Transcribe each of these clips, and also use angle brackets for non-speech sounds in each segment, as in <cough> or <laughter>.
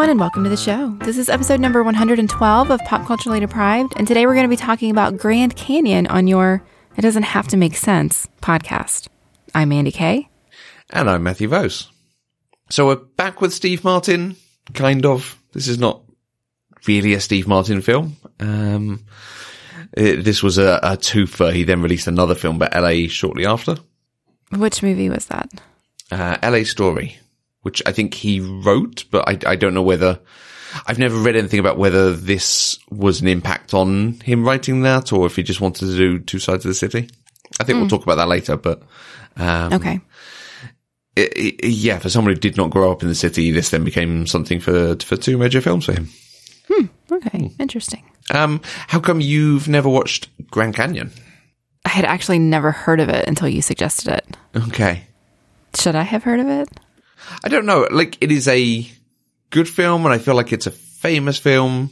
Everyone, and welcome to the show. This is episode number 112 of Pop Culturally Deprived, and today we're going to be talking about Grand Canyon on your It Doesn't Have to Make Sense podcast. I'm Andy Kay. And I'm Matthew Vose. So we're back with Steve Martin, kind of. This is not really a Steve Martin film. Um, it, this was a, a twofer. He then released another film but LA shortly after. Which movie was that? Uh, LA Story, which I think he wrote, but I, I don't know whether I've never read anything about whether this was an impact on him writing that or if he just wanted to do two sides of the city. I think we'll talk about that later, but, um, Okay. it, it, yeah, for someone who did not grow up in the city, this then became something for, for two major films for him. Okay. Interesting. Um, how come you've never watched Grand Canyon? I had actually never heard of it until you suggested it. Okay. Should I have heard of it? I don't know. Like, it is a good film and I feel like it's a famous film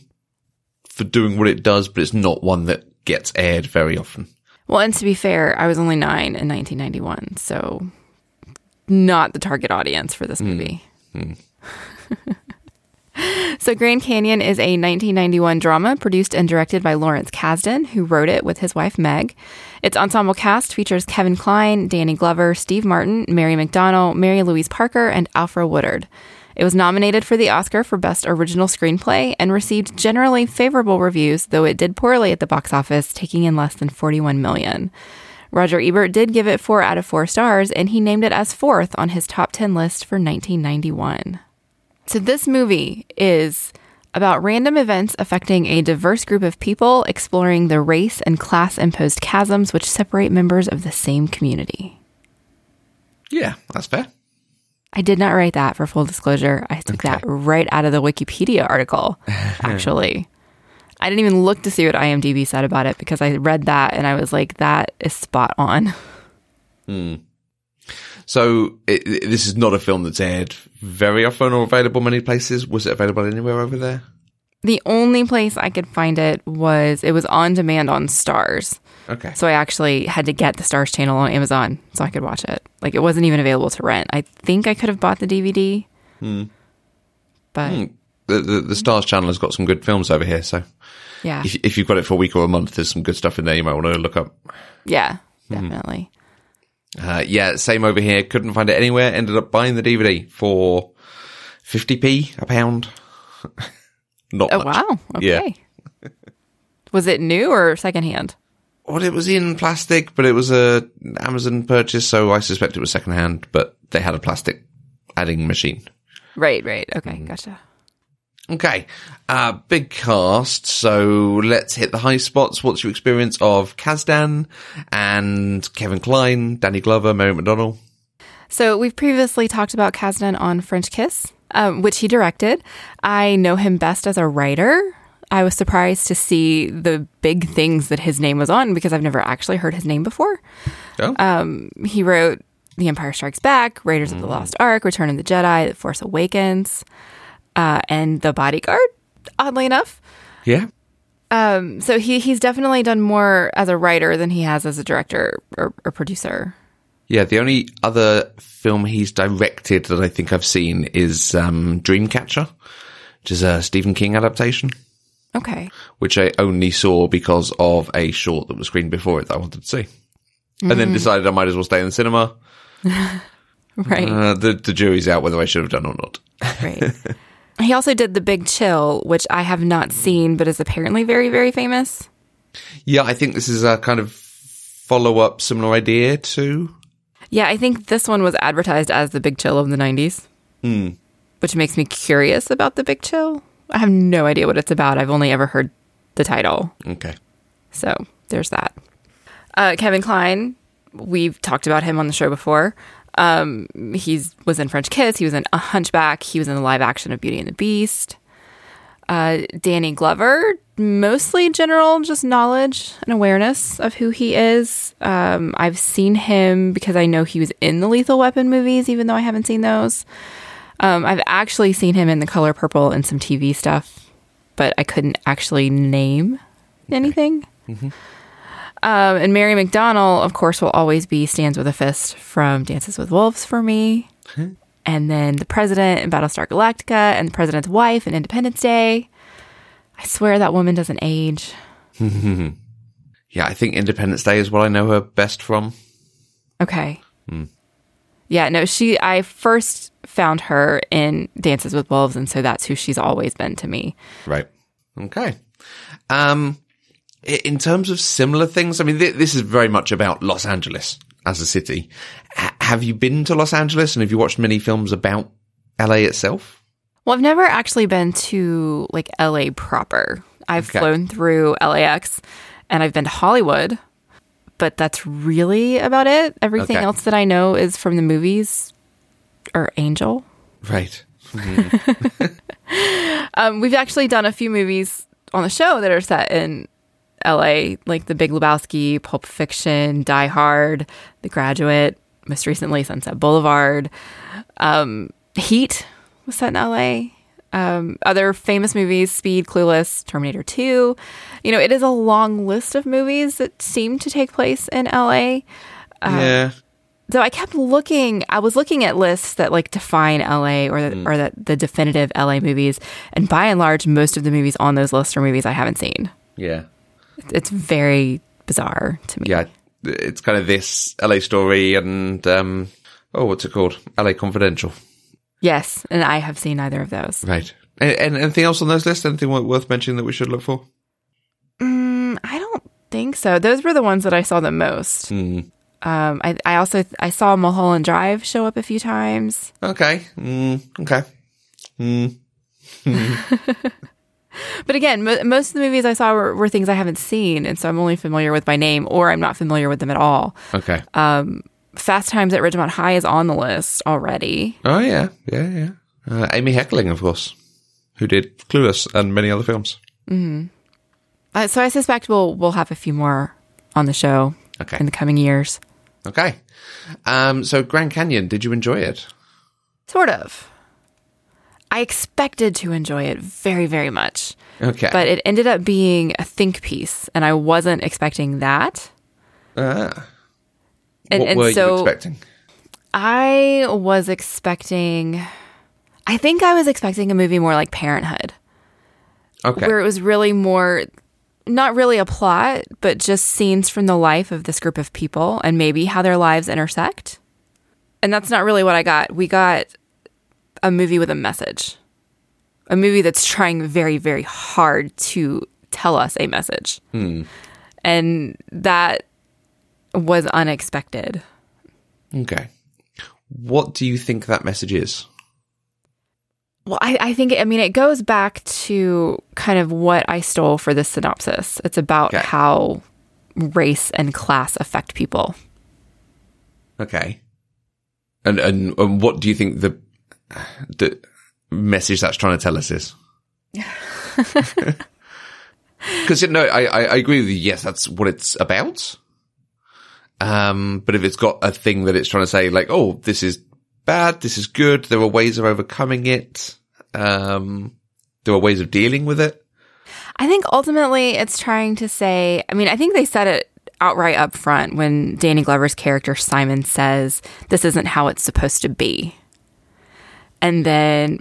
for doing what it does, but it's not one that gets aired very often. Well, and to be fair, I was only nine in 1991, so not the target audience for this hmm. movie. Hmm. <laughs> so, Grand Canyon is a 1991 drama produced and directed by Lawrence Kasdan, who wrote it with his wife Meg. Its ensemble cast features Kevin Kline, Danny Glover, Steve Martin, Mary McDonnell, Mary Louise Parker, and Alfred Woodard. It was nominated for the Oscar for Best Original Screenplay and received generally favorable reviews, though it did poorly at the box office, taking in less than 41 million. Roger Ebert did give it 4 out of 4 stars, and he named it as fourth on his top 10 list for 1991. So, this movie is about random events affecting a diverse group of people, exploring the race and class imposed chasms which separate members of the same community. Yeah, that's fair. I did not write that for full disclosure. I took that right out of the Wikipedia article, <laughs> actually. I didn't even look to see what IMDb said about it because I read that and I was like, that is spot on. Hmm. So it, it- this is not a film that's aired very often or available many places. Was it available anywhere over there? The only place I could find it was it was on demand on Starz. Okay. So I actually had to get the Starz channel on Amazon so I could watch it. Like it wasn't even available to rent. I think I could have bought the DVD. Hmm. But The, the, the Starz channel has got some good films over here. So yeah. if, if you've got it for a week or a month, there's some good stuff in there you might want to look up. Yeah, definitely. Uh, yeah, same over here. Couldn't find it anywhere. Ended up buying the DVD for 50p a pound. <laughs> Not Oh much. wow. Yeah. Okay. <laughs> was it new or secondhand? Well, it was in plastic, but it was a Amazon purchase, so I suspect it was secondhand. But they had a plastic adding machine. Right, right. Okay, gotcha. Okay, uh, big cast. So let's hit the high spots. What's your experience of Kasdan and Kevin Kline, Danny Glover, Mary McDonnell? So we've previously talked about Kasdan on French Kiss, um, which he directed. I know him best as a writer. I was surprised to see the big things that his name was on because I've never actually heard his name before. Oh, He wrote The Empire Strikes Back, Raiders of the Lost Ark, Return of the Jedi, The Force Awakens, uh, and The Bodyguard, oddly enough. yeah. Um, so he, he's definitely done more as a writer than he has as a director or, or producer. Yeah, the only other film he's directed that I think I've seen is um, Dreamcatcher, which is a Stephen King adaptation, Okay. which I only saw because of a short that was screened before it that I wanted to see. And then decided I might as well stay in the cinema. <laughs> Right. Uh, the, the jury's out whether I should have done or not. Right. <laughs> he also did The Big Chill, which I have not seen, but is apparently very, very famous. Yeah, I think this is a kind of follow up, similar idea to. Yeah, I think this one was advertised as The Big Chill of the 90s, which makes me curious about The Big Chill. I have no idea what it's about. I've only ever heard the title. Okay. So there's that. Uh, Kevin Kline, we've talked about him on the show before. Um, he's was in French Kiss. He was in A Hunchback. He was in the live action of Beauty and the Beast. Uh, Danny Glover, mostly general just knowledge and awareness of who he is. Um, I've seen him because I know he was in the Lethal Weapon movies, even though I haven't seen those. Um, I've actually seen him in The Color Purple and some TV stuff, but I couldn't actually name anything. Um, and Mary McDonnell, of course, will always be stands with a fist from Dances with Wolves for me. and then the president in Battlestar Galactica, and the president's wife in Independence Day. I swear that woman doesn't age. <laughs> Yeah, I think Independence Day is what I know her best from. Okay. Yeah, no, she, I first found her in Dances with Wolves, and so that's who she's always been to me. Right. Okay. Um, in terms of similar things, I mean, th- this is very much about Los Angeles as a city. H- have you been to Los Angeles and have you watched many films about LA itself? Well, I've never actually been to like LA proper. I've Okay. flown through LAX and I've been to Hollywood, but that's really about it. Everything Okay. else that I know is from the movies or Angel. Right. <laughs> Um, we've actually done a few movies on the show that are set in LA, like The Big Lebowski, Pulp Fiction, Die Hard, The Graduate, most recently Sunset Boulevard. Um, Heat was set in LA. Um, other famous movies, Speed, Clueless, Terminator 2. You know, it is a long list of movies that seem to take place in LA. yeah. So I kept looking. I was looking at lists that like define LA or that, or that the definitive LA movies, and by and large, most of the movies on those lists are movies I haven't seen. Yeah. It's very bizarre to me. Yeah. It's kind of this LA story and, um, oh, what's it called? LA Confidential. Yes, and I have seen either of those. Right. And, and anything else on those lists? Anything worth mentioning that we should look for? Mm, I don't think so. Those were the ones that I saw the most. Hmm. Um, I, I also I saw Mulholland Drive show up a few times. Okay. Mm, okay. <laughs> <laughs> But again, mo- most of the movies I saw were, were things I haven't seen, and so I'm only familiar with by name, or I'm not familiar with them at all. Okay. Fast Times at Ridgemont High is on the list already. Oh yeah, yeah, yeah. Uh, Amy Heckerling, of course, who did Clueless and many other films. Uh, so I suspect we'll we'll have a few more on the show Okay, in the coming years. okay. Um, so Grand Canyon, did you enjoy it? Sort of. I expected to enjoy it very, very much, Okay, but it ended up being a think piece, and I wasn't expecting that. Ah. And, what and were so you expecting? I was expecting. I think I was expecting a movie more like Parenthood, Okay, where it was really more, not really a plot, but just scenes from the life of this group of people and maybe how their lives intersect. And that's not really what I got. We got a movie with a message, a movie that's trying very, very hard to tell us a message. Hmm. And that was unexpected. okay. What do you think that message is? Well, I, I think, I mean, it goes back to kind of what I stole for this synopsis. It's about Okay. how race and class affect people. Okay, and and, and what do you think the the message that's trying to tell us is? <laughs> Because no, I, I I agree with you. Yes, that's what it's about. Um, but if it's got a thing that it's trying to say, like, oh, this is bad, this is good, there are ways of overcoming it. Um, there are ways of dealing with it. I think ultimately it's trying to say, I mean, I think they said it outright up front when Danny Glover's character Simon says, This isn't how it's supposed to be. And then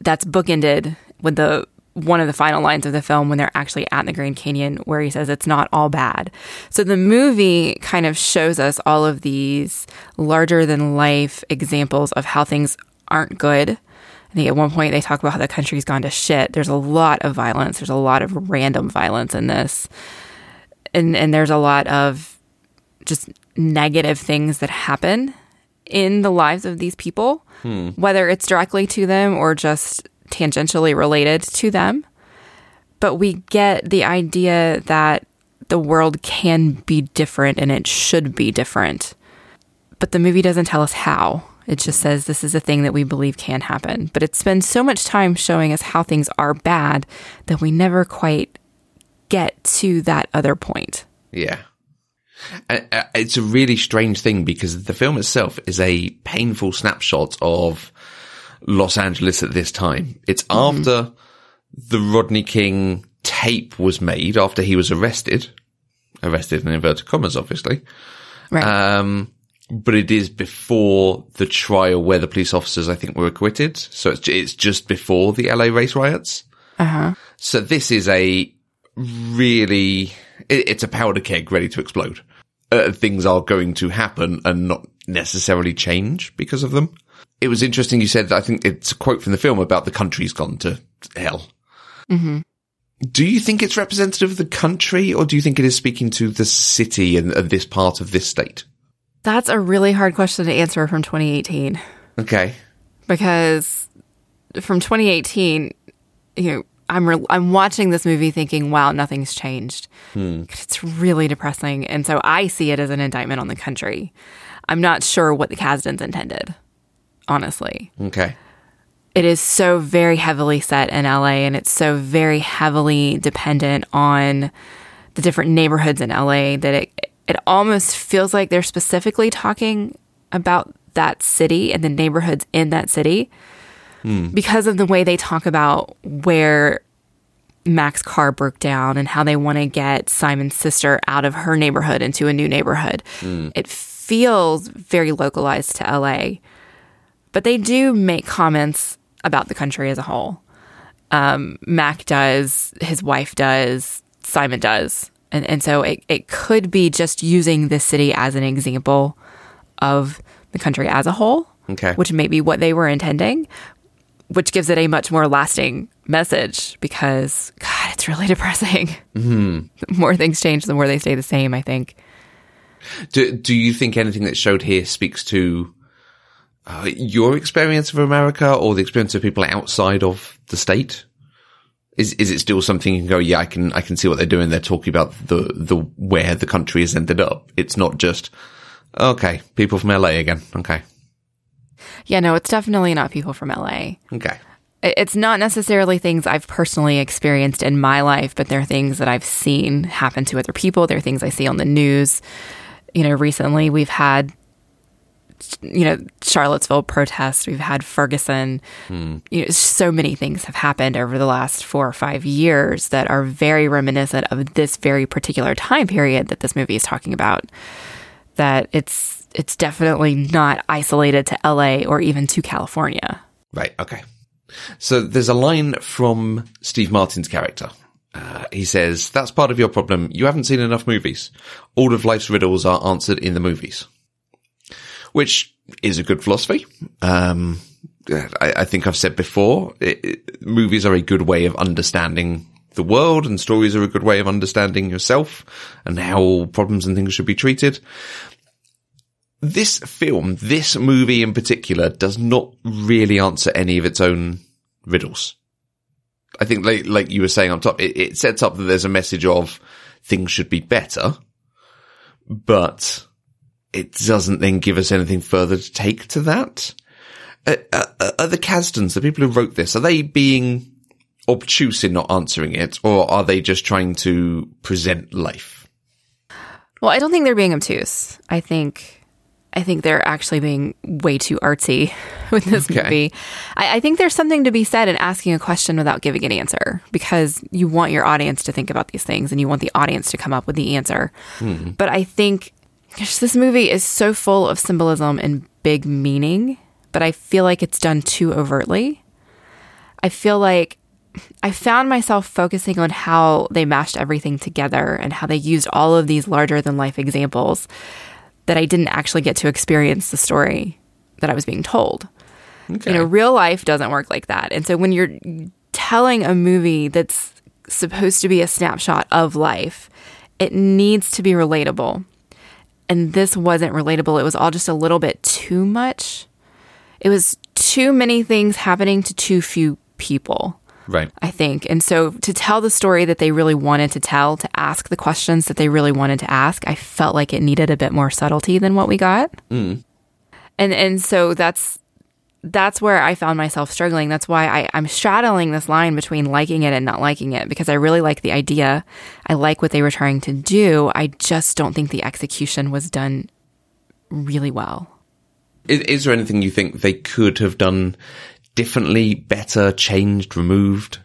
that's bookended with the one of the final lines of the film when they're actually at the Grand Canyon where he says it's not all bad. So the movie kind of shows us all of these larger than life examples of how things aren't good. I think at one point they talk about how the country's gone to shit. There's a lot of violence. There's a lot of random violence in this. And and there's a lot of just negative things that happen in the lives of these people, hmm. whether it's directly to them or just tangentially related to them. But we get the idea that the world can be different and it should be different. But the movie doesn't tell us how. It just says this is a thing that we believe can happen. But it spends so much time showing us how things are bad that we never quite get to that other point. Yeah. And, uh, It's a really strange thing because the film itself is a painful snapshot of Los Angeles at this time. It's after the Rodney King tape was made, after he was arrested, arrested in inverted commas, obviously. Right. Um, but it is before the trial where the police officers, I think, were acquitted. So it's, it's just before the LA race riots. Uh huh. So this is a really, it, it's a powder keg ready to explode. Uh, things are going to happen and not necessarily change because of them. It was interesting. You said, I think it's a quote from the film about the country's gone to hell. hmm Do you think it's representative of the country or do you think it is speaking to the city and, and this part of this state? That's a really hard question to answer from 2018 Okay. because from 2018, you know, I'm re- I'm watching this movie thinking, wow, nothing's changed. Hmm. It's really depressing, and so I see it as an indictment on the country. I'm not sure what the Kasdans intended, honestly. Okay. it is so very heavily set in LA and it's so very heavily dependent on the different neighborhoods in LA that it it almost feels like they're specifically talking about that city and the neighborhoods in that city because of the way they talk about where Mac's car broke down and how they want to get Simon's sister out of her neighborhood into a new neighborhood. It feels very localized to LA but they do make comments about the country as a whole. Um, Mac does, his wife does, Simon does. And, and so it, it could be just using this city as an example of the country as a whole, Okay. which may be what they were intending, which gives it a much more lasting message because, God, it's really <laughs> depressing. Mm-hmm. The more things change, the more they stay the same, I think. Do, do you think anything that's showed here speaks to uh, your experience of America or the experience of people outside of the state? Is is it still something you can go? Yeah, I can I can see what they're doing. They're talking about the the where the country has ended up. It's not just okay, people from LA again. Okay, Yeah, no, it's definitely not people from LA. okay, It's not necessarily things I've personally experienced in my life, but they're things that I've seen happen to other people. They're things I see on the news. You know, recently we've had, you know, Charlottesville protests. We've had Ferguson. Hmm. You know, so many things have happened over the last four or five years that are very reminiscent of this very particular time period that this movie is talking about. That it's it's definitely not isolated to LA or even to California. right, okay. So there's a line from Steve Martin's character. Uh, he says, "That's part of your problem. You haven't seen enough movies. All of life's riddles are answered in the movies." which is a good philosophy. Um, I, I think I've said before, it, it- movies are a good way of understanding the world and stories are a good way of understanding yourself and how problems and things should be treated. This film, this movie in particular, does not really answer any of its own riddles. I think, like, like you were saying on top, it, it sets up that there's a message of things should be better, but it doesn't then give us anything further to take to that. Uh, uh, are the Kasdans, the people who wrote this, are they being obtuse in not answering it, or are they just trying to present life? Well, I don't think they're being obtuse. I think I think they're actually being way too artsy <laughs> with this Okay. movie. I, I think there's something to be said in asking a question without giving an answer because you want your audience to think about these things and you want the audience to come up with the answer. Hmm. But I think gosh, this movie is so full of symbolism and big meaning, but I feel like it's done too overtly. I feel like I found myself focusing on how they mashed everything together and how they used all of these larger than life examples that I didn't actually get to experience the story that I was being told. Okay. You know, real life doesn't work like that. And so when you're telling a movie that's supposed to be a snapshot of life, it needs to be relatable. And this wasn't relatable. It was all just a little bit too much. It was too many things happening to too few people. Right. I think. And so to tell the story that they really wanted to tell, to ask the questions that they really wanted to ask, I felt like it needed a bit more subtlety than what we got. Mm. And and so that's that's where I found myself struggling. That's why I, I'm straddling this line between liking it and not liking it because I really like the idea. I like what they were trying to do. I just don't think the execution was done really well. Is, is there anything you think they could have done differently, better, changed, removed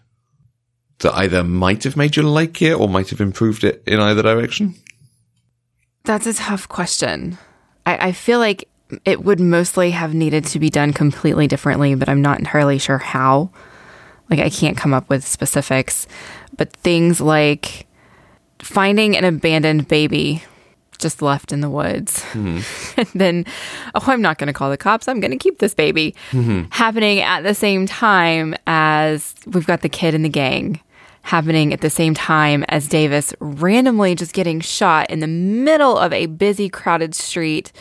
that either might have made you like it or might have improved it in either direction? That's a tough question. I, I, feel like it would mostly have needed to be done completely differently, but I'm not entirely sure how. Like, I can't come up with specifics, but things like finding an abandoned baby just left in the woods. Mm-hmm. <laughs> and then, oh, I'm not going to call the cops. I'm going to keep this baby. Mm-hmm. Happening at the same time as we've got the kid in the gang. Happening at the same time as Davis randomly just getting shot in the middle of a busy, crowded street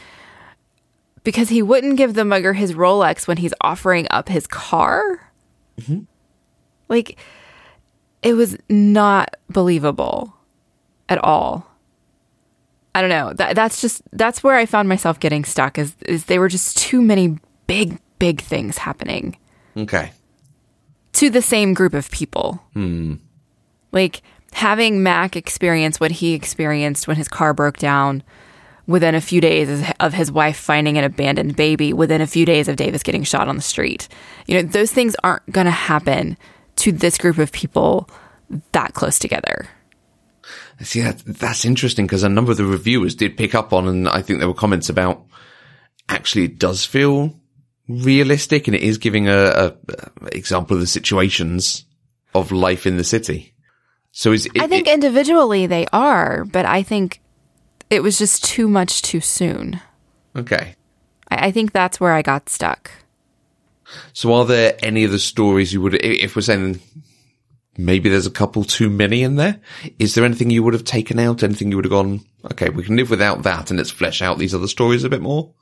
because he wouldn't give the mugger his Rolex when he's offering up his car. Mm-hmm. Like, it was not believable at all. I don't know. That that's just that's where I found myself getting stuck. Is is they were just too many big big things happening Okay. to the same group of people. Hmm. Like having Mac experience what he experienced when his car broke down within a few days of his wife finding an abandoned baby, within a few days of Davis getting shot on the street. You know, those things aren't going to happen to this group of people that close together. See, that, that's interesting because a number of the reviewers did pick up on, and I think there were comments about actually it does feel realistic and it is giving a, a, a example of the situations of life in the city. So is it, I think it- individually they are, but I think it was just too much too soon. okay. I, I think that's where I got stuck. So are there any of the stories you would, if we're saying maybe there's a couple too many in there, is there anything you would have taken out? Anything you would have gone, okay, we can live without that and let's flesh out these other stories a bit more?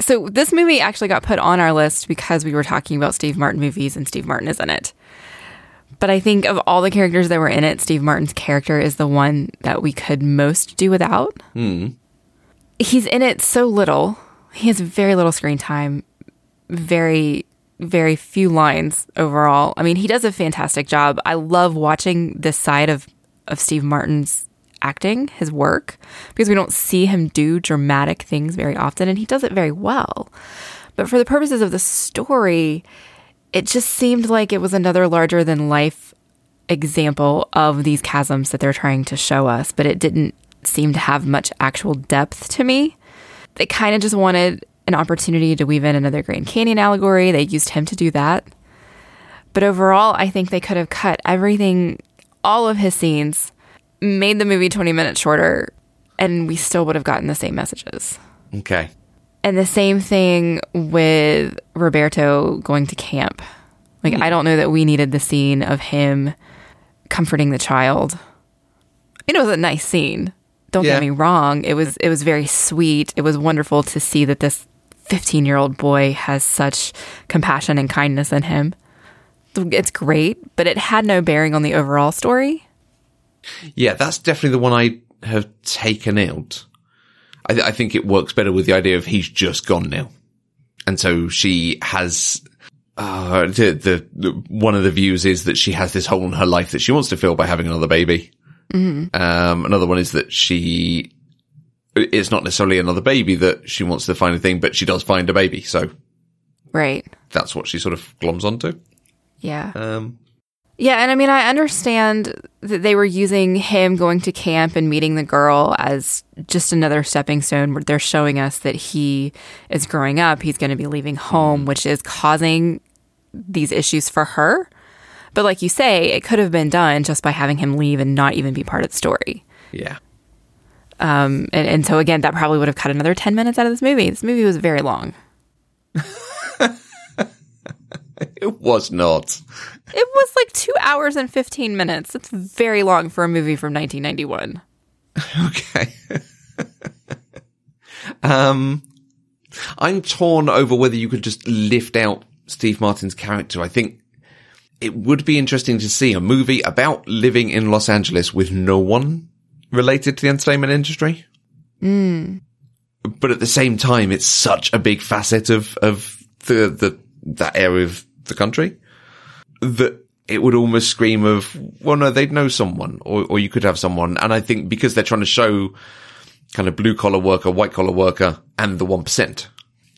So this movie actually got put on our list because we were talking about Steve Martin movies and Steve Martin is in it. But I think of all the characters that were in it, Steve Martin's character is the one that we could most do without. Hmm. He's in it so little. He has very little screen time, very, very few lines overall. I mean, he does a fantastic job. I love watching this side of, of Steve Martin's acting, his work, because we don't see him do dramatic things very often, and he does it very well. But for the purposes of the story, it just seemed like it was another larger than life example of these chasms that they're trying to show us, but it didn't seem to have much actual depth to me. They kind of just wanted an opportunity to weave in another Grand Canyon allegory. They used him to do that. But overall, I think they could have cut everything, all of his scenes, made the movie 20 minutes shorter, and we still would have gotten the same messages. Okay. And the same thing with Roberto going to camp. Like, I don't know that we needed the scene of him comforting the child. It was a nice scene. Don't Yeah. get me wrong. It was it was very sweet. It was wonderful to see that this 15 year old boy has such compassion and kindness in him. It's great, but it had no bearing on the overall story. Yeah, that's definitely the one I have taken out. I, th- I think it works better with the idea of he's just gone now. And so she has, uh, the, the, the, one of the views is that she has this hole in her life that she wants to fill by having another baby. Um, another one is that she, it's not necessarily another baby that she wants to find a thing, but she does find a baby. So Right. that's what she sort of gloms onto. Yeah. Um, Yeah, and I mean, I understand that they were using him going to camp and meeting the girl as just another stepping stone where they're showing us that he is growing up. He's going to be leaving home, which is causing these issues for her. But like you say, it could have been done just by having him leave and not even be part of the story. yeah. Um, and, and so, again, that probably would have cut another 10 minutes out of this movie. This movie was very long. <laughs> It was not. It was like two hours and 15 minutes. It's very long for a movie from 1991. <laughs> Okay. <laughs> um, I'm torn over whether you could just lift out Steve Martin's character. I think it would be interesting to see a movie about living in Los Angeles with no one related to the entertainment industry. Hmm. But at the same time, it's such a big facet of, of the, the, that area of the country that it would almost scream of, well, no, they'd know someone or, or you could have someone. And I think because they're trying to show kind of blue collar worker, white collar worker and the 1%,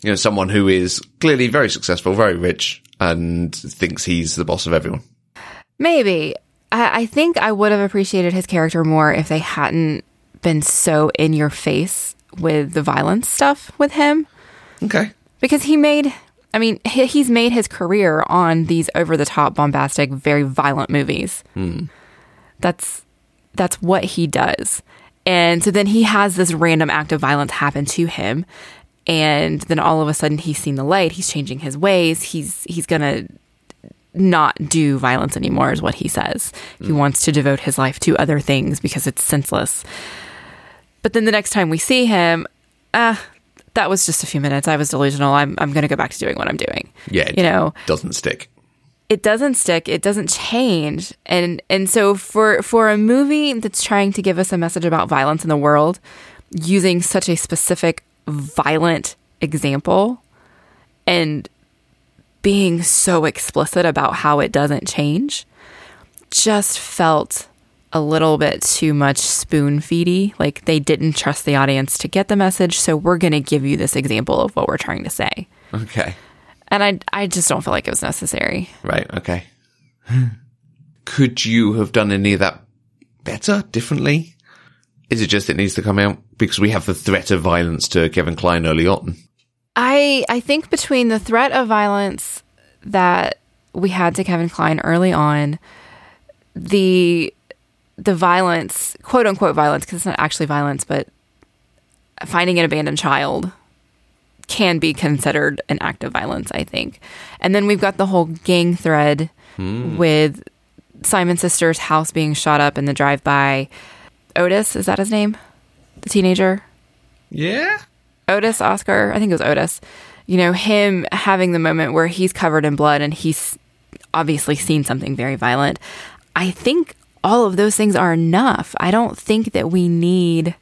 you know, someone who is clearly very successful, very rich and thinks he's the boss of everyone. Maybe. I, I think I would have appreciated his character more if they hadn't been so in your face with the violence stuff with him Okay. because he made I mean, he, he's made his career on these over the top, bombastic, very violent movies. Hmm. That's that's what he does. And so then he has this random act of violence happen to him, and then all of a sudden he's seen the light. He's changing his ways. He's he's gonna not do violence anymore, is what he says. He wants to devote his life to other things because it's senseless. But then the next time we see him, ah, that was just a few minutes. I was delusional. I'm I'm going to go back to doing what I'm doing. Yeah. You know, doesn't stick. it doesn't stick. It doesn't change. And and so for for a movie that's trying to give us a message about violence in the world using such a specific violent example and being so explicit about how it doesn't change just felt a little bit too much spoon feedy. Like they didn't trust the audience to get the message, so we're going to give you this example of what we're trying to say. Okay. And I I just don't feel like it was necessary. Right. Okay. <gasps> Could you have done any of that better, differently? Is it just it needs to come out because we have the threat of violence to Kevin Kline early on? I I think between the threat of violence that we had to Kevin Kline early on, the the violence, quote unquote violence, because it's not actually violence, but finding an abandoned child can be considered an act of violence, I think. And then we've got the whole gang thread hmm. with Simon's sister's house being shot up in the drive by. Otis, is that his name? The teenager? Yeah. Otis Oscar, I think it was Otis, you know, him having the moment where he's covered in blood and he's obviously seen something very violent. I think all of those things are enough. I don't think that we need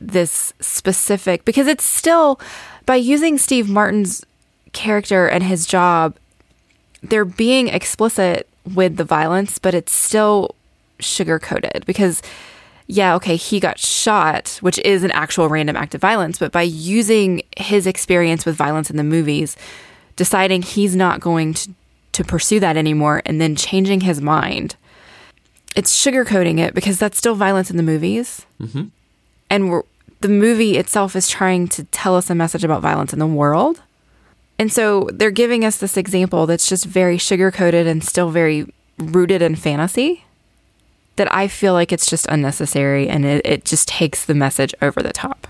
this specific because it's still by using Steve Martin's character and his job, they're being explicit with the violence, but it's still sugar coated because yeah, okay, he got shot, which is an actual random act of violence, but by using his experience with violence in the movies, deciding he's not going to, to pursue that anymore, and then changing his mind, it's sugarcoating it because that's still violence in the movies. Mm-hmm. And we're, the movie itself is trying to tell us a message about violence in the world. And so they're giving us this example that's just very sugarcoated and still very rooted in fantasy that I feel like it's just unnecessary and it, it just takes the message over the top.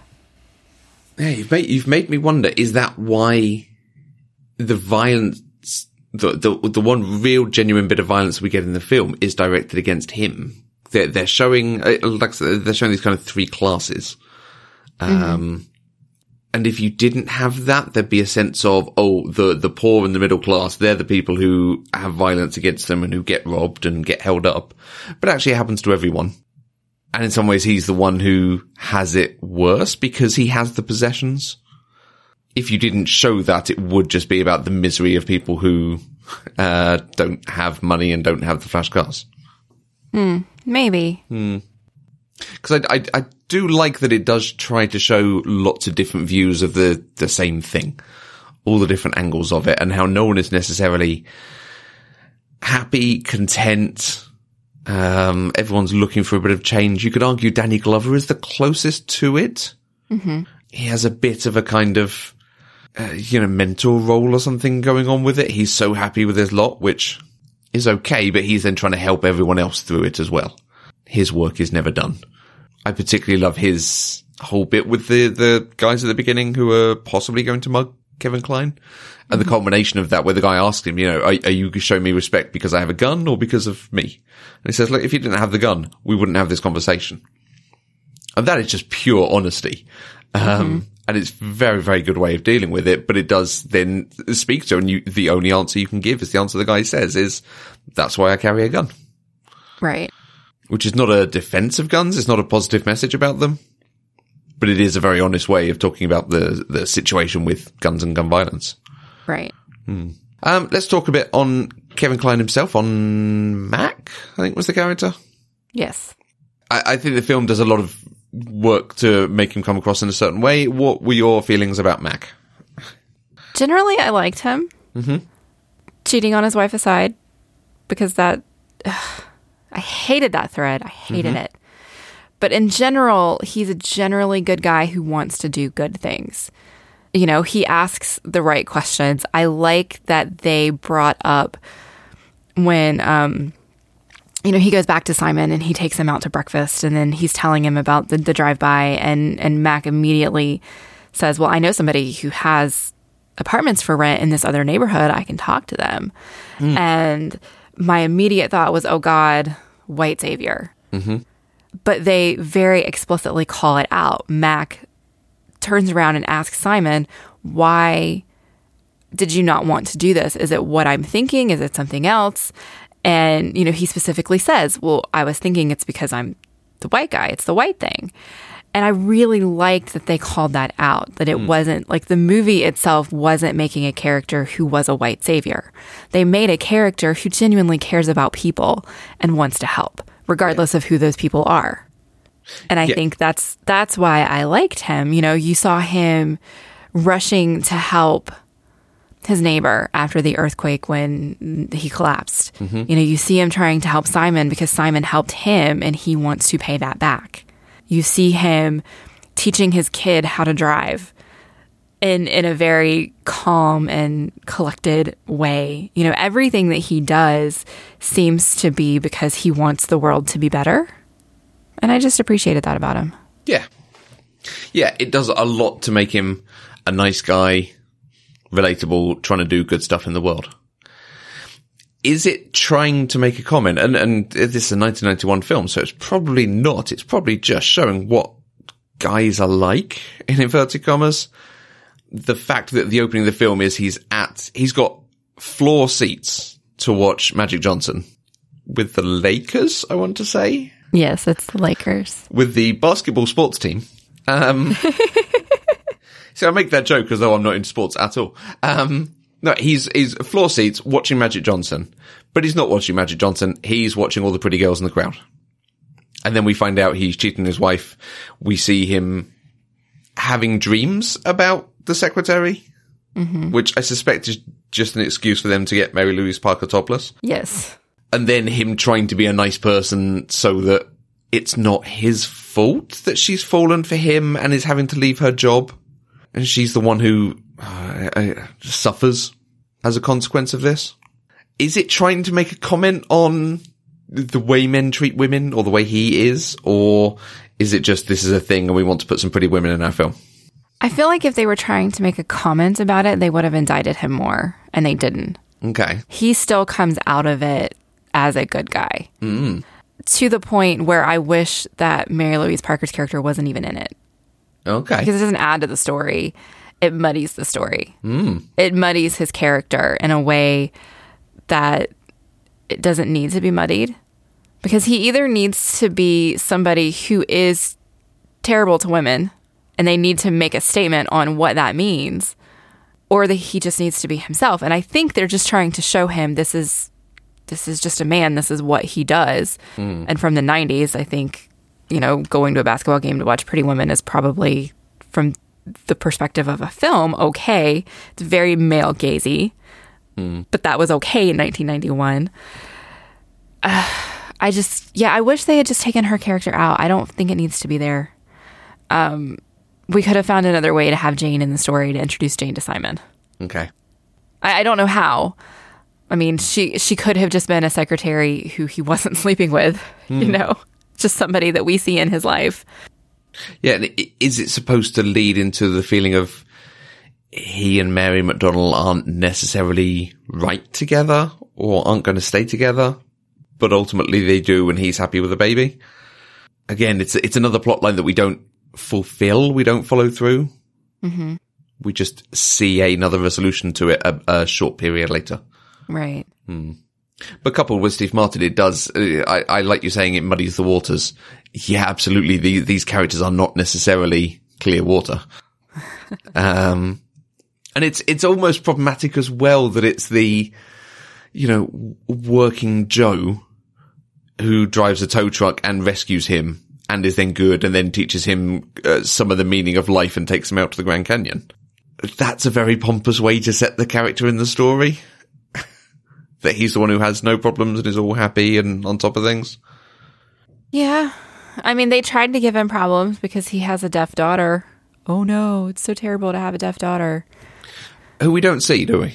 Yeah, you've made you've made me wonder: is that why the violence, the the the one real genuine bit of violence we get in the film is directed against him? They're they're showing uh, like they're showing these kind of three classes. Um, and if you didn't have that, there'd be a sense of oh, the the poor and the middle class, they're the people who have violence against them and who get robbed and get held up. But actually, it happens to everyone. And in some ways, he's the one who has it worse because he has the possessions. If you didn't show that, it would just be about the misery of people who uh, don't have money and don't have the flash cars. Maybe. Because I, I, I do like that it does try to show lots of different views of the, the same thing, all the different angles of it, and how no one is necessarily happy, content. Um, everyone's looking for a bit of change. You could argue Danny Glover is the closest to it. Mm-hmm. He has a bit of a kind of, uh, you know, mentor role or something going on with it. He's so happy with his lot, which is okay, but he's then trying to help everyone else through it as well. His work is never done. I particularly love his whole bit with the, the guys at the beginning who are possibly going to mug Kevin Kline. And the culmination of that, where the guy asked him, you know, are, are you showing me respect because I have a gun or because of me? And he says, look, if you didn't have the gun, we wouldn't have this conversation. And that is just pure honesty. Um, and it's very, very good way of dealing with it, but it does then speak to, and you, the only answer you can give is the answer the guy says is, that's why I carry a gun Right. Which is not a defense of guns. It's not a positive message about them, but it is a very honest way of talking about the, the situation with guns and gun violence. Right. Um, let's talk a bit on Kevin Kline himself on Mac, I think was the character. Yes. I, I think the film does a lot of work to make him come across in a certain way. What were your feelings about Mac? Generally, I liked him. Mm-hmm. Cheating on his wife aside, because that. ugh, I hated that thread. I hated it. But in general, he's a generally good guy who wants to do good things. You know, he asks the right questions. I like that they brought up when um you know, he goes back to Simon and he takes him out to breakfast and then he's telling him about the, the drive by and and Mac immediately says, Well, I know somebody who has apartments for rent in this other neighborhood. I can talk to them. And my immediate thought was, Oh God, white savior. Mm-hmm. But they very explicitly call it out. Mac turns around and asks Simon, Why did you not want to do this? Is it what I'm thinking? Is it something else? And, you know, he specifically says, Well, I was thinking it's because I'm the white guy, it's the white thing. And I really liked that they called that out, that it hmm. wasn't like the movie itself wasn't making a character who was a white savior. They made a character who genuinely cares about people and wants to help, regardless of who those people are. And I Yeah. think that's that's why I liked him. You know, you saw him rushing to help his neighbor after the earthquake when he collapsed. Mm-hmm. You know, you see him trying to help Simon because Simon helped him and he wants to pay that back. You see him teaching his kid how to drive in in a very calm and collected way. You know, everything that he does seems to be because he wants the world to be better. And I just appreciated that about him. Yeah. Yeah, it does a lot to make him a nice guy, relatable, trying to do good stuff in the world. Is it trying to make a comment? And, and this is a 1991 film, so it's probably not. It's probably just showing what guys are like, <laughs> in inverted commas. The fact that the opening of the film is he's at, he's got floor seats to watch Magic Johnson with the Lakers, I want to say Yes, it's the Lakers. with the basketball sports team. Um, <laughs> so I make that joke as though I'm not in sports at all. Um, no, he's, he's floor seats watching Magic Johnson, but he's not watching Magic Johnson. He's watching all the pretty girls in the crowd. And then we find out he's cheating his wife. We see him having dreams about the secretary, mm-hmm. which I suspect is just an excuse for them to get Mary Louise Parker topless Yes. and then him trying to be a nice person so that it's not his fault that she's fallen for him and is having to leave her job. And she's the one who uh, uh, suffers as a consequence of this. Is it trying to make a comment on the way men treat women or the way he is? Or is it just this is a thing and we want to put some pretty women in our film? I feel like if they were trying to make a comment about it, they would have indicted him more, and they didn't. Okay. He still comes out of it as a good guy. To the point where I wish that Mary Louise Parker's character wasn't even in it. Okay. because it doesn't add to the story. It muddies the story. Mm. It muddies his character in a way that it doesn't need to be muddied. Because he either needs to be somebody who is terrible to women and they need to make a statement on what that means or that he just needs to be himself. And i think they're just trying to show him this is this is just a man. This is what he does. And from the 90s i think you know going to a basketball game to watch pretty women is probably from the perspective of a film okay it's very male gazy but that was okay in 1991 uh, <sighs> i just yeah i wish they had just taken her character out i don't think it needs to be there um we could have found another way to have jane in the story to introduce jane to simon Okay. I, I don't know how. I mean, she she could have just been a secretary who he <laughs> wasn't sleeping with, you know, just somebody that we see in his life. Yeah, and is it supposed to lead into the feeling of he and Mary McDonnell aren't necessarily right together or aren't going to stay together, but ultimately they do and he's happy with the baby? Again, it's it's another plot line that we don't fulfill, we don't follow through. Mm-hmm. We just see another resolution to it a, a short period later. Right. But coupled with Steve Martin, it does. Uh, I, I like you saying it muddies the waters. Yeah, absolutely. The, these characters are not necessarily clear water. <laughs> um, and it's it's almost problematic as well that it's the, you know, working Joe who drives a tow truck and rescues him and is then good and then teaches him uh, some of the meaning of life and takes him out to the Grand Canyon. That's a very pompous way to set the character in the story <laughs> that he's the one who has no problems and is all happy and on top of things. Yeah. I mean, they tried to give him problems because he has a deaf daughter. Oh no, it's so terrible to have a deaf daughter. Who we don't see, do we?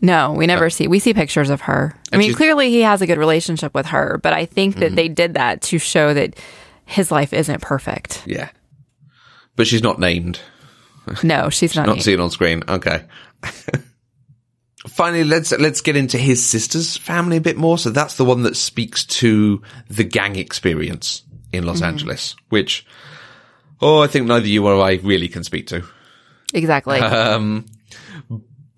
No, we never see. We see pictures of her. I And mean, she's- clearly he has a good relationship with her, but I think that mm-hmm. they did that to show that his life isn't perfect. Yeah. But she's not named. No, she's not. Not named. seen on screen. Okay. Finally, let's let's get into his sister's family a bit more. So that's the one that speaks to the gang experience in Los Angeles, which oh, I think neither you or I really can speak to. exactly.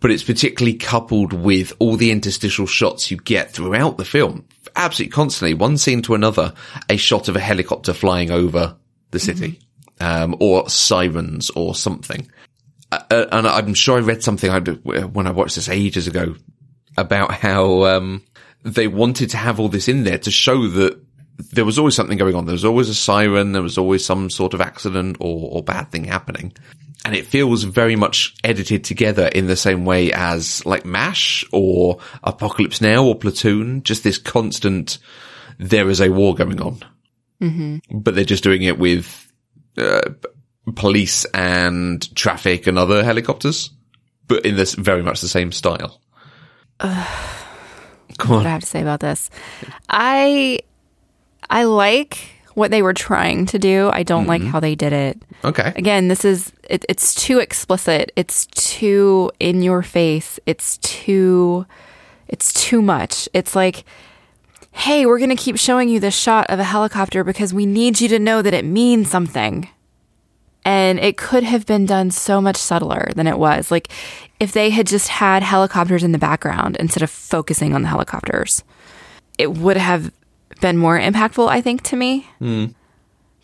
But it's particularly coupled with all the interstitial shots you get throughout the film, absolutely constantly, one scene to another, a shot of a helicopter flying over the city, um, or sirens or something. Uh, and I'm sure I read something I when I watched this ages ago about how um, they wanted to have all this in there to show that there was always something going on. There was always a siren. There was always some sort of accident or, or bad thing happening. And it feels very much edited together in the same way as like MASH or Apocalypse Now or Platoon. Just this constant, there is a war going on. Mm-hmm. But they're just doing it with uh, police and traffic and other helicopters, but in this very much the same style. <sighs> Come what on. I have to say about this. I I like what they were trying to do. I don't like mm-hmm. how they did it. Okay. Again, this is it, it's too explicit. It's too in your face. It's too it's too much. It's like hey, we're going to keep showing you this shot of a helicopter because we need you to know that it means something. And it could have been done so much subtler than it was. Like if they had just had helicopters in the background instead of focusing on the helicopters, it would have been more impactful, I think, to me. Hmm.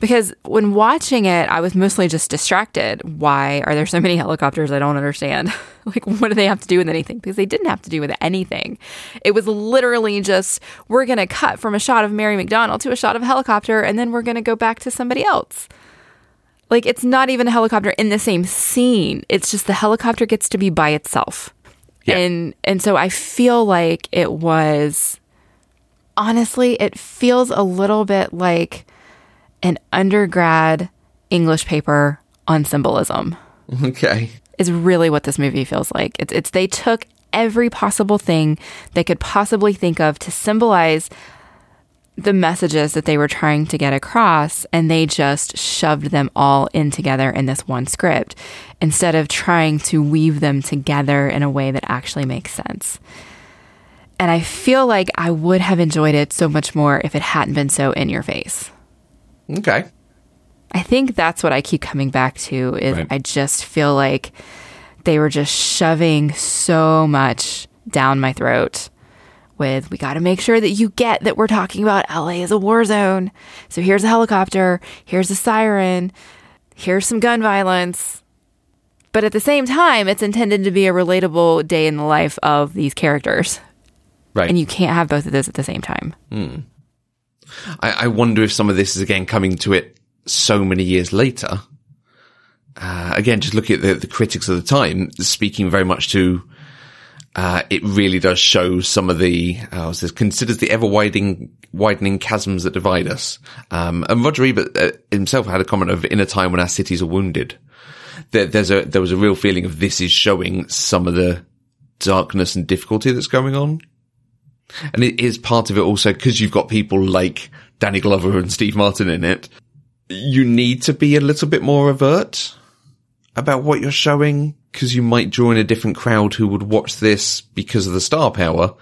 Because when watching it, I was mostly just distracted. Why are there so many <laughs> helicopters? I don't understand. <laughs> like, what do they have to do with anything? Because they didn't have to do with anything. It was literally just, we're going to cut from a shot of Mary McDonnell to a shot of a helicopter, and then we're going to go back to somebody else. Like, it's not even a helicopter in the same scene. It's just the helicopter gets to be by itself. Yeah. And and so I feel like it was honestly, it feels a little bit like an undergrad English paper on symbolism. <laughs> Okay. Is really what this movie feels like. It's it's they took every possible thing they could possibly think of to symbolize the messages that they were trying to get across and they just shoved them all in together in this one script instead of trying to weave them together in a way that actually makes sense. And I feel like I would have enjoyed it so much more if it hadn't been so in your face. Okay. I think that's what I keep coming back to is Right. I just feel like they were just shoving so much down my throat with we got to make sure that you get that we're talking about LA as a war zone. So here's a helicopter, here's a siren, here's some gun violence. But at the same time, it's intended to be a relatable day in the life of these characters. Right. And you can't have both of those at the same time. I, I wonder if some of this is again coming to it so many years later. Uh, again, just looking at the, the critics of the time, speaking very much to, uh, it really does show some of the, uh, this, considers the ever widening, widening chasms that divide us. Um, and Roger Ebert uh, himself had a comment of, in a time when our cities are wounded, there, there's a, there was a real feeling of this is showing some of the darkness and difficulty that's going on. And it is part of it also because you've got people like Danny Glover and Steve Martin in it. You need to be a little bit more overt about what you're showing because you might draw in a different crowd who would watch this because of the star power,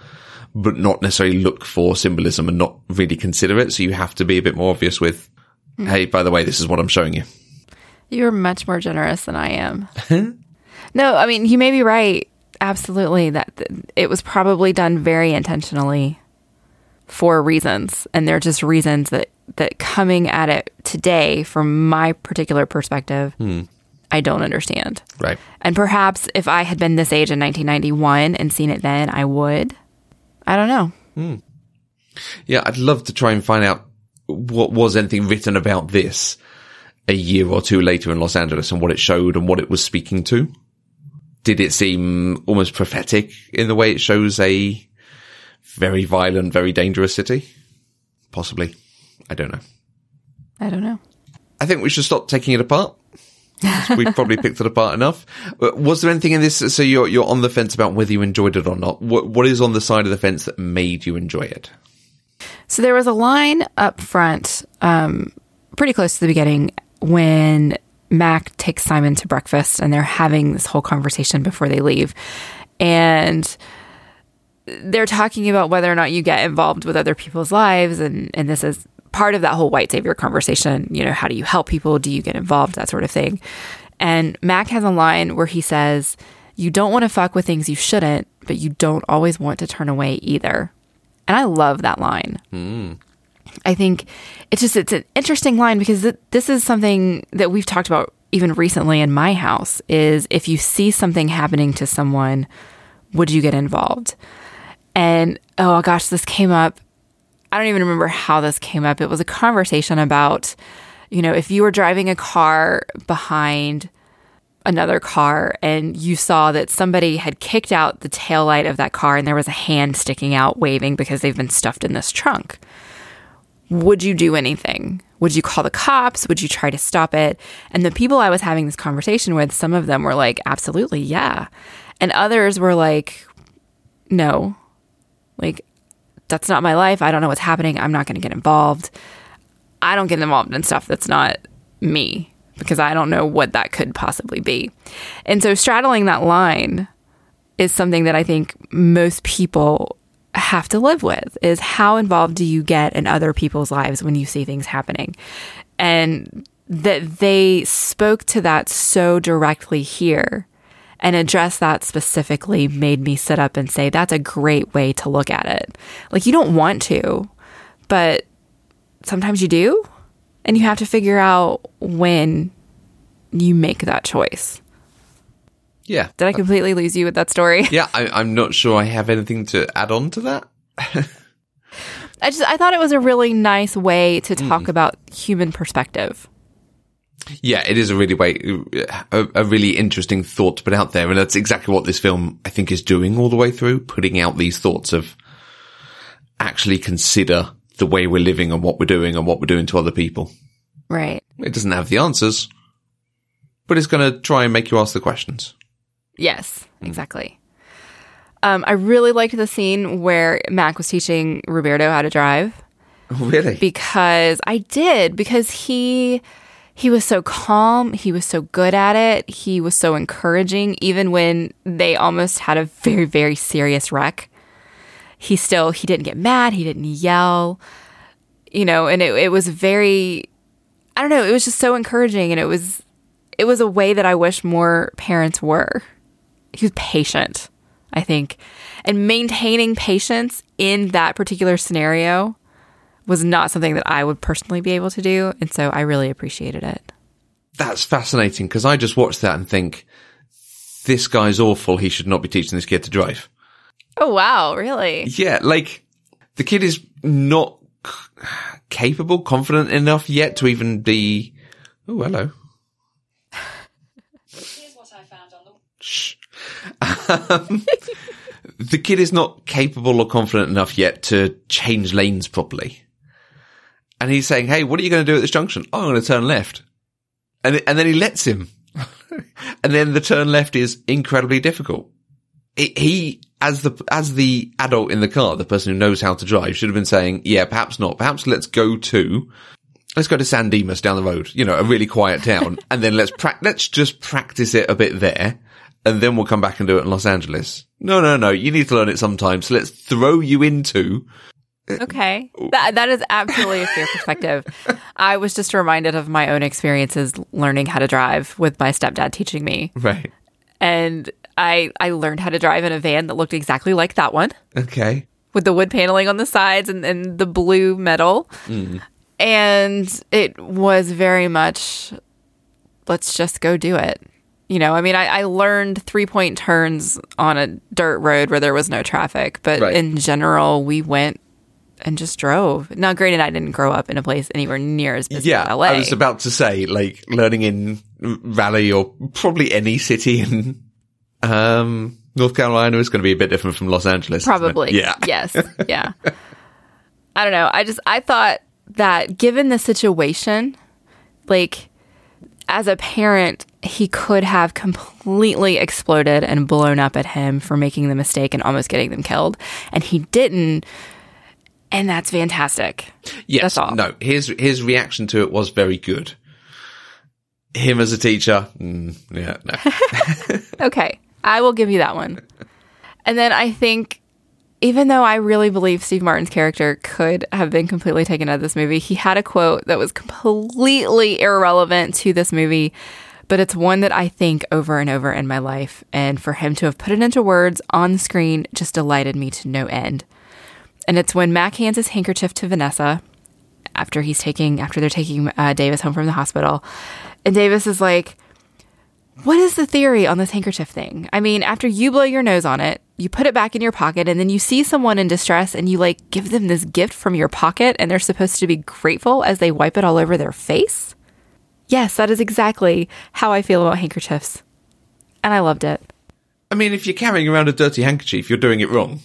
but not necessarily look for symbolism and not really consider it. So you have to be a bit more obvious with, mm. Hey, by the way, this is what I'm showing you. You're much more generous than I am. <laughs> no, I mean, you may be right. Absolutely. That it was probably done very intentionally for reasons. And they're just reasons that, that coming at it today, from my particular perspective, hmm. I don't understand. Right. And perhaps if I had been this age in 1991 and seen it then, I would. I don't know. Hmm. Yeah, I'd love to try and find out what was anything written about this a year or two later in Los Angeles and what it showed and what it was speaking to. Did it seem almost prophetic in the way it shows a very violent, very dangerous city? Possibly. I don't know. I don't know. I think we should stop taking it apart. <laughs> We've probably picked it apart enough. Uh, Was there anything in this? So you're you're on the fence about whether you enjoyed it or not. What what is on the side of the fence that made you enjoy it? So there was a line up front, um, pretty close to the beginning, when Mac takes Simon to breakfast and they're having this whole conversation before they leave. And they're talking about whether or not you get involved with other people's lives. And, and this is part of that whole white savior conversation. You know, how do you help people? Do you get involved? That sort of thing. And Mac has a line where he says, You don't want to fuck with things you shouldn't, but you don't always want to turn away either. And I love that line. Hmm. I think it's just it's an interesting line because th- this is something that we've talked about even recently in my house is if you see something happening to someone, would you get involved? And oh gosh, this came up. I don't even remember how this came up. It was a conversation about, you know, if you were driving a car behind another car and you saw that somebody had kicked out the taillight of that car and there was a hand sticking out waving because they've been stuffed in this trunk. Would you do anything? Would you call the cops? Would you try to stop it? And the people I was having this conversation with, some of them were like, absolutely, yeah. And others were like, no, like, that's not my life. I don't know what's happening. I'm not going to get involved. I don't get involved in stuff that's not me because I don't know what that could possibly be. And so straddling that line is something that I think most people have to live with is how involved do you get in other people's lives when you see things happening? And that they spoke to that so directly here and address that specifically made me sit up and say that's a great way to look at it. Like you don't want to, but sometimes you do, and you have to figure out when you make that choice. Yeah. Did I uh, completely lose you with that story? <laughs> Yeah, I, I'm not sure I have anything to add on to that. I just I thought it was a really nice way to mm. talk about human perspective. Yeah, it is a really way, a, a really interesting thought to put out there. And that's exactly what this film, I think, is doing all the way through, putting out these thoughts of actually consider the way we're living and what we're doing and what we're doing to other people. Right. It doesn't have the answers, but it's going to try and make you ask the questions. Yes, exactly. Um, I really liked the scene where Mac was teaching Roberto how to drive <laughs> really? because I did because he he was so calm, he was so good at it, he was so encouraging even when they almost had a very very serious wreck. He still he didn't get mad, he didn't yell. You know, and it it was very I don't know, it was just so encouraging and it was it was a way that I wish more parents were. He was patient, I think. And maintaining patience in that particular scenario was not something that I would personally be able to do. And so I really appreciated it. That's fascinating because I just watched that and think, this guy's awful. He should not be teaching this kid to drive. Oh, wow. Really? Yeah, like the kid is not c- capable, confident enough yet to even be. Oh, hello. Here's what I found on the Shh. Um, the kid is not capable or confident enough yet to change lanes properly. And he's saying, Hey, what are you going to do at this junction? Oh, I'm going to turn left. And, and then he lets him. <laughs> and then the turn left is incredibly difficult. It, he, as the, as the adult in the car, the person who knows how to drive should have been saying, yeah, perhaps not. Perhaps let's go to, let's go to San Dimas down the road, you know, a really quiet town. <laughs> and then let's pra- let's just practice it a bit there. And then we'll come back and do it in Los Angeles. No, no, no. You need to learn it sometime. So let's throw you into uh, Okay. That, that is absolutely a fair perspective. <laughs> I was just reminded of my own experiences learning how to drive with my stepdad teaching me. Right. And I, I learned how to drive in a van that looked exactly like that one. Okay. with the wood paneling on the sides and, and the blue metal. Mm. And it was very much, let's just go do it. You know, I mean, I, I learned three point turns on a dirt road where there was no traffic, but Right. in general, we went and just drove. Now, granted, I didn't grow up in a place anywhere near as busy Yeah. as LA. I was about to say, like, learning in Raleigh or probably any city in, um, North Carolina is going to be a bit different from Los Angeles. Probably. Yeah. <laughs> Yes. Yeah. I don't know. I just I thought that given the situation, like as a parent, he could have completely exploded and blown up at him for making the mistake and almost getting them killed. And he didn't. And that's fantastic. Yes. That's all. No, his his reaction to it was very good. Him as a teacher, mm, yeah, no. <laughs> Okay. I will give you that one. And then I think, even though I really believe Steve Martin's character could have been completely taken out of this movie, he had a quote that was completely irrelevant to this movie, but it's one that I think over and over in my life. And for him to have put it into words on screen just delighted me to no end. And it's when Mac hands his handkerchief to Vanessa after he's taking after they're taking uh, Davis home from the hospital, and Davis is like, "What is the theory on this handkerchief thing? I mean, after you blow your nose on it, you put it back in your pocket, and then you see someone in distress, and you like give them this gift from your pocket, and they're supposed to be grateful as they wipe it all over their face." Yes, that is exactly how I feel about handkerchiefs, and I loved it. I mean, if you're carrying around a dirty handkerchief, you're doing it wrong.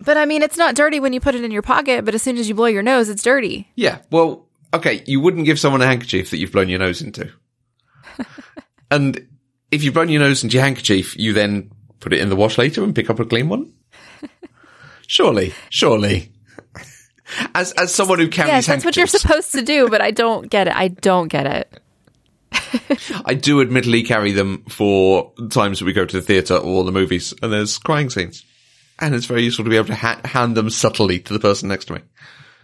But I mean, it's not dirty when you put it in your pocket, but as soon as you blow your nose, it's dirty. Yeah, well, okay, you wouldn't give someone a handkerchief that you've blown your nose into. And if you've blown your nose into your handkerchief, you then put it in the wash later and pick up a clean one? <laughs> surely, surely. As as someone who carries Yes, that's what you're supposed to do, but I don't get it. I don't get it. <laughs> I do admittedly carry them for times that we go to the theatre or the movies and there's crying scenes. And it's very useful to be able to ha- hand them subtly to the person next to me.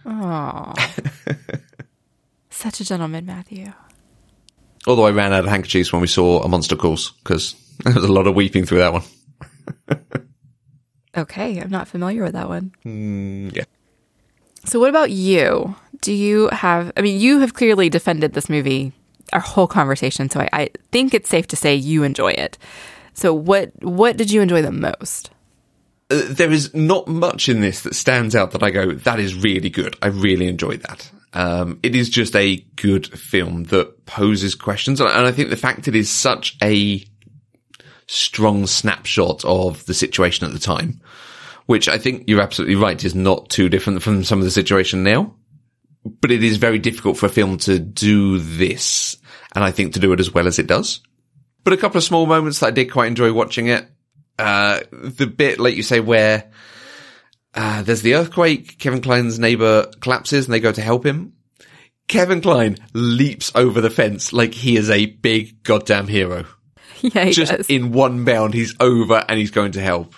Oh, <laughs> such a gentleman, Matthew. Although I ran out of handkerchiefs when we saw A Monster Calls because <laughs> there was a lot of weeping through that one. <laughs> Okay, I'm not familiar with that one. Mm, yeah. So, what about you? Do you have? I mean, you have clearly defended this movie our whole conversation, so I, I think it's safe to say you enjoy it. So, what what did you enjoy the most? Uh, there is not much in this that stands out that I go, that is really good. I really enjoyed that. Um, it is just a good film that poses questions. And I think the fact it is such a strong snapshot of the situation at the time, which I think you're absolutely right is not too different from some of the situation now. But it is very difficult for a film to do this. And I think to do it as well as it does. But a couple of small moments that I did quite enjoy watching it uh, the bit, like you say, where uh, there's the earthquake, Kevin Kline's neighbor collapses and they go to help him. Kevin Kline leaps over the fence like he is a big goddamn hero. <laughs> Yeah, he Just does. in one bound, he's over and he's going to help.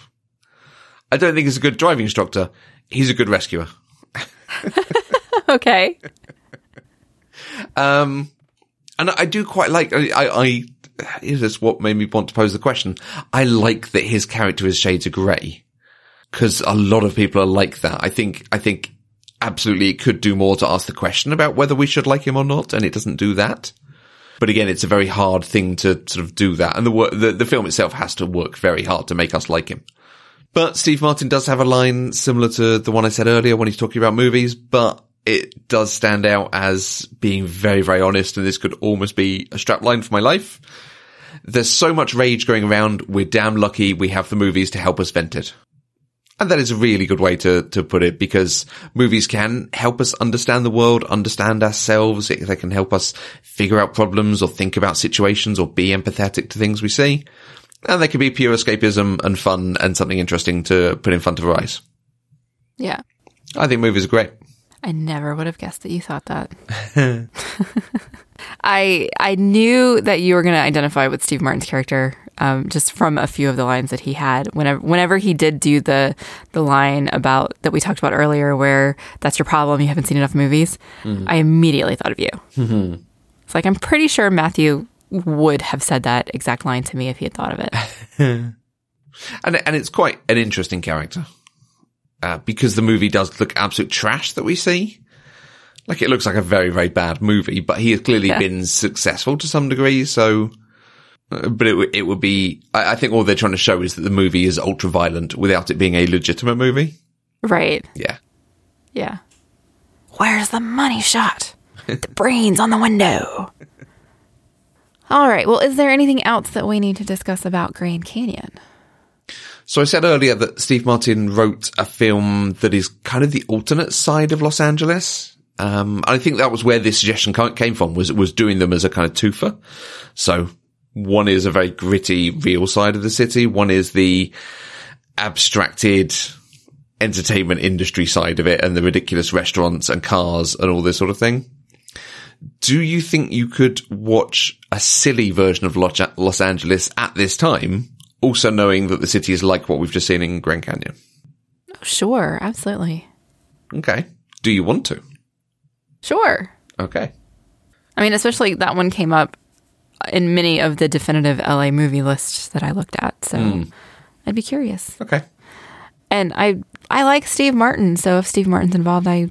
I don't think he's a good driving instructor. He's a good rescuer. <laughs> okay. Um, and I do quite like, I, I, I this is what made me want to pose the question. I like that his character is shades of grey. Cause a lot of people are like that. I think, I think absolutely it could do more to ask the question about whether we should like him or not, and it doesn't do that. But again, it's a very hard thing to sort of do that. And the the, the film itself has to work very hard to make us like him. But Steve Martin does have a line similar to the one I said earlier when he's talking about movies, but it does stand out as being very, very honest. And this could almost be a strap line for my life. There's so much rage going around. We're damn lucky we have the movies to help us vent it. And that is a really good way to, to put it because movies can help us understand the world, understand ourselves. They can help us figure out problems or think about situations or be empathetic to things we see. And they can be pure escapism and fun and something interesting to put in front of our eyes. Yeah. I think movies are great. I never would have guessed that you thought that. <laughs> <laughs> I I knew that you were going to identify with Steve Martin's character um, just from a few of the lines that he had. Whenever whenever he did do the the line about that we talked about earlier, where that's your problem, you haven't seen enough movies. I immediately thought of you. It's like I'm pretty sure Matthew would have said that exact line to me if he had thought of it. <laughs> And, and it's quite an interesting character. Uh, because the movie does look absolute trash that we see. Like it looks like a very, very bad movie, but he has clearly Yeah. been successful to some degree. So, but it, would- it would be, I, I think all they're trying to show is that the movie is ultra violent without it being a legitimate movie. right? Yeah. Yeah. Where's the money shot? <laughs> the brains on the window. All right. Well, is there anything else that we need to discuss about Grand Canyon? So I said earlier that Steve Martin wrote a film that is kind of the alternate side of Los Angeles. Um, I think that was where this suggestion came from was, was doing them as a kind of twofer. So one is a very gritty, real side of the city. One is the abstracted entertainment industry side of it and the ridiculous restaurants and cars and all this sort of thing. Do you think you could watch a silly version of Los Angeles at this time, also knowing that the city is like what we've just seen in Grand Canyon? Sure, absolutely. Okay. Do you want to? Sure. Okay. I mean, especially that one came up in many of the definitive LA movie lists that I looked at. So mm. I'd be curious. Okay. And I I like Steve Martin, so if Steve Martin's involved, I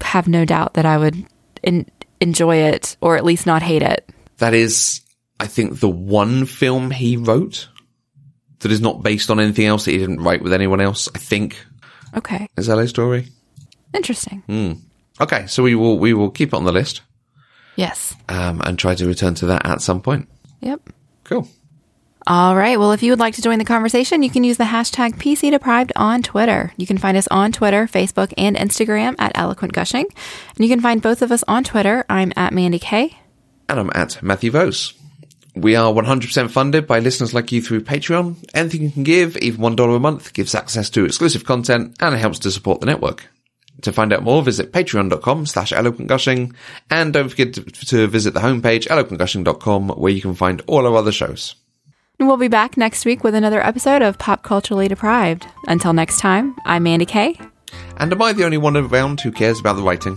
have no doubt that I would in, enjoy it or at least not hate it. That is, I think, the one film he wrote that is not based on anything else that he didn't write with anyone else. I think. Okay. Is LA Story? Interesting. Mm. Okay, so we will we will keep it on the list. Yes. Um, and try to return to that at some point. Yep. Cool. All right. Well, if you would like to join the conversation, you can use the hashtag PC Deprived on Twitter. You can find us on Twitter, Facebook, and Instagram at Eloquent Gushing. And you can find both of us on Twitter. I'm at Mandy Kay. And I'm at Matthew Vose. We are 100% funded by listeners like you through Patreon. Anything you can give, even $1 a month, gives access to exclusive content and it helps to support the network. To find out more, visit patreon.com slash eloquentgushing and don't forget to, to visit the homepage eloquentgushing.com where you can find all our other shows. We'll be back next week with another episode of Pop Culturally Deprived. Until next time, I'm Mandy Kay. And am I the only one around who cares about the writing?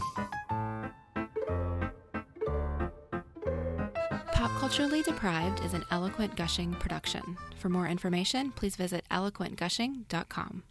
Pop Culturally Deprived is an eloquent gushing production. For more information, please visit eloquentgushing.com.